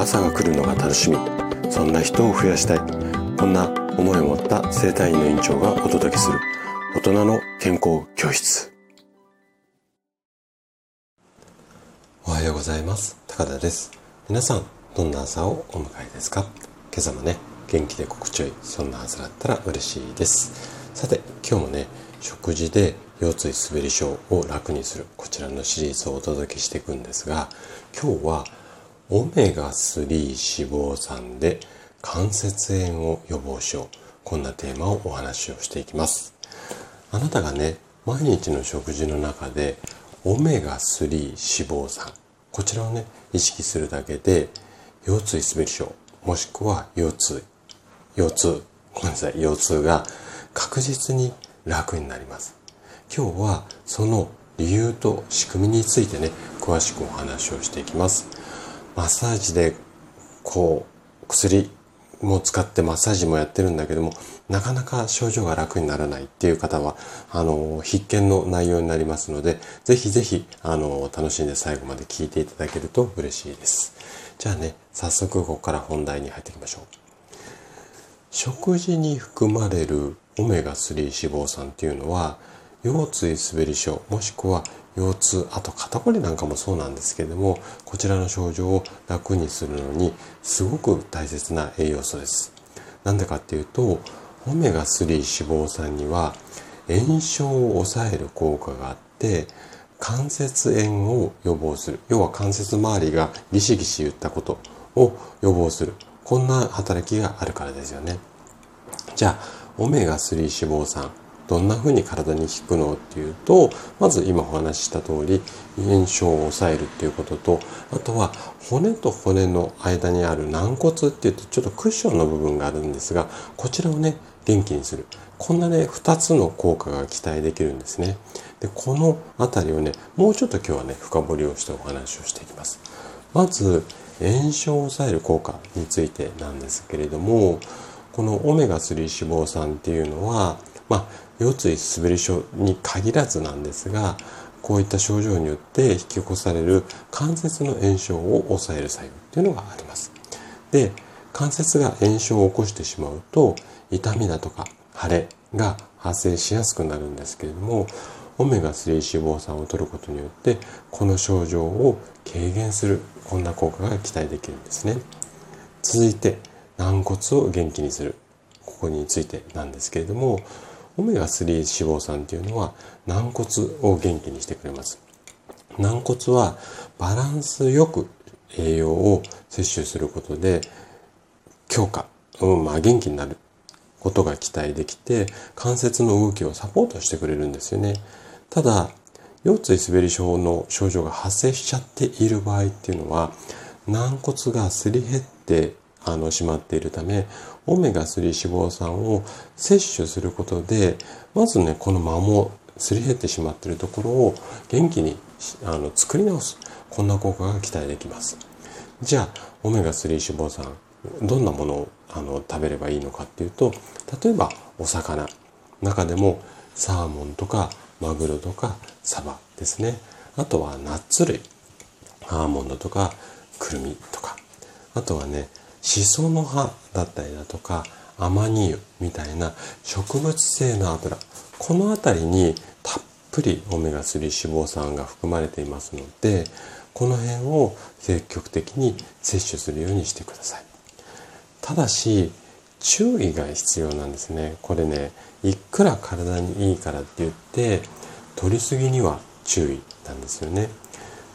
朝が来るのが楽しみ。そんな人を増やしたい。こんな思いを持った生体院の院長がお届けする。大人の健康教室。おはようございます。高田です。皆さんどんな朝をお迎えですか？今朝もね元気で心地よいそんな朝だったら嬉しいです。さて今日もね食事で腰椎滑り症を楽にするこちらのシリーズをお届けしていくんですが今日はオメガ3脂肪酸で関節炎を予防しよう。こんなテーマをお話をしていきます。あなたがね毎日の食事の中でオメガ3脂肪酸こちらをね意識するだけで腰椎滑り症もしくは腰痛腰痛。ごめんなさい。腰痛が確実に楽になります。今日はその理由と仕組みについてね詳しくお話をしていきます。マッサージでこう薬も使ってマッサージもやってるんだけどもなかなか症状が楽にならないっていう方はあの必見の内容になりますのでぜひぜひあの楽しんで最後まで聞いていただけると嬉しいです。じゃあね早速ここから本題に入っていきましょう。食事に含まれるオメガ3脂肪酸っていうのは腰椎滑り症もしくは腰痛あと肩こりなんかもそうなんですけれどもこちらの症状を楽にするのにすごく大切な栄養素です。なんでかっていうとオメガ3脂肪酸には炎症を抑える効果があって関節炎を予防する。要は関節周りがギシギシ言ったことを予防する。こんな働きがあるからですよね。じゃあオメガ3脂肪酸。どんな風に体に効くのっていうとまず今お話しした通り炎症を抑えるっていうこととあとは骨と骨の間にある軟骨って言ってちょっとクッションの部分があるんですがこちらをね元気にする。こんなね2つの効果が期待できるんですね。でこの辺りをねもうちょっと今日はね深掘りをしてお話をしていきます。まず炎症を抑える効果についてなんですけれどもこのオメガ3脂肪酸っていうのはまあ腰椎滑り症に限らずなんですがこういった症状によって引き起こされる関節の炎症を抑える作用っていうのがあります。で関節が炎症を起こしてしまうと痛みだとか腫れが発生しやすくなるんですけれどもオメガ3脂肪酸を摂ることによってこの症状を軽減するこんな効果が期待できるんですね続いて軟骨を元気にするここについてなんですけれどもオメガ3脂肪酸っていうのは軟骨を元気にしてくれます。軟骨はバランスよく栄養を摂取することで強化、うんまあ、元気になることが期待できて関節の動きをサポートしてくれるんですよね。ただ腰椎滑り症の症状が発生しちゃっている場合っていうのは軟骨がすり減ってあのしまっているためオメガ3脂肪酸を摂取することでまずねこの間もすり減ってしまっているところを元気にあの作り直す。こんな効果が期待できます。じゃあオメガ3脂肪酸どんなものをあの食べればいいのかっていうと例えばお魚。中でもサーモンとかマグロとかサバですね。あとはナッツ類。アーモンドとかくるみとか。あとはねシソの葉だったりだとかアマニ油みたいな植物性の油この辺りにたっぷりオメガ3脂肪酸が含まれていますのでこの辺を積極的に摂取するようにしてください。ただし注意が必要なんですね。これねいくら体にいいからって言って取りすぎには注意なんですよね。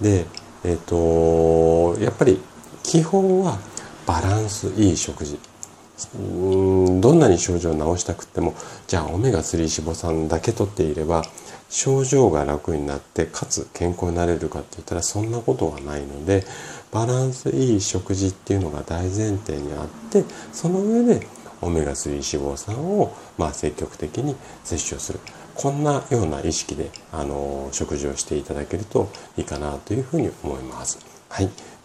でえっ、ー、とやっぱり基本はバランスいい食事うんどんなに症状を治したくってもじゃあオメガ3脂肪酸だけ取っていれば症状が楽になってかつ健康になれるかって言ったらそんなことはないのでバランスいい食事っていうのが大前提にあってその上でオメガ3脂肪酸をまあ積極的に摂取するこんなような意識であの食事をしていただけるといいかなというふうに思います。はい。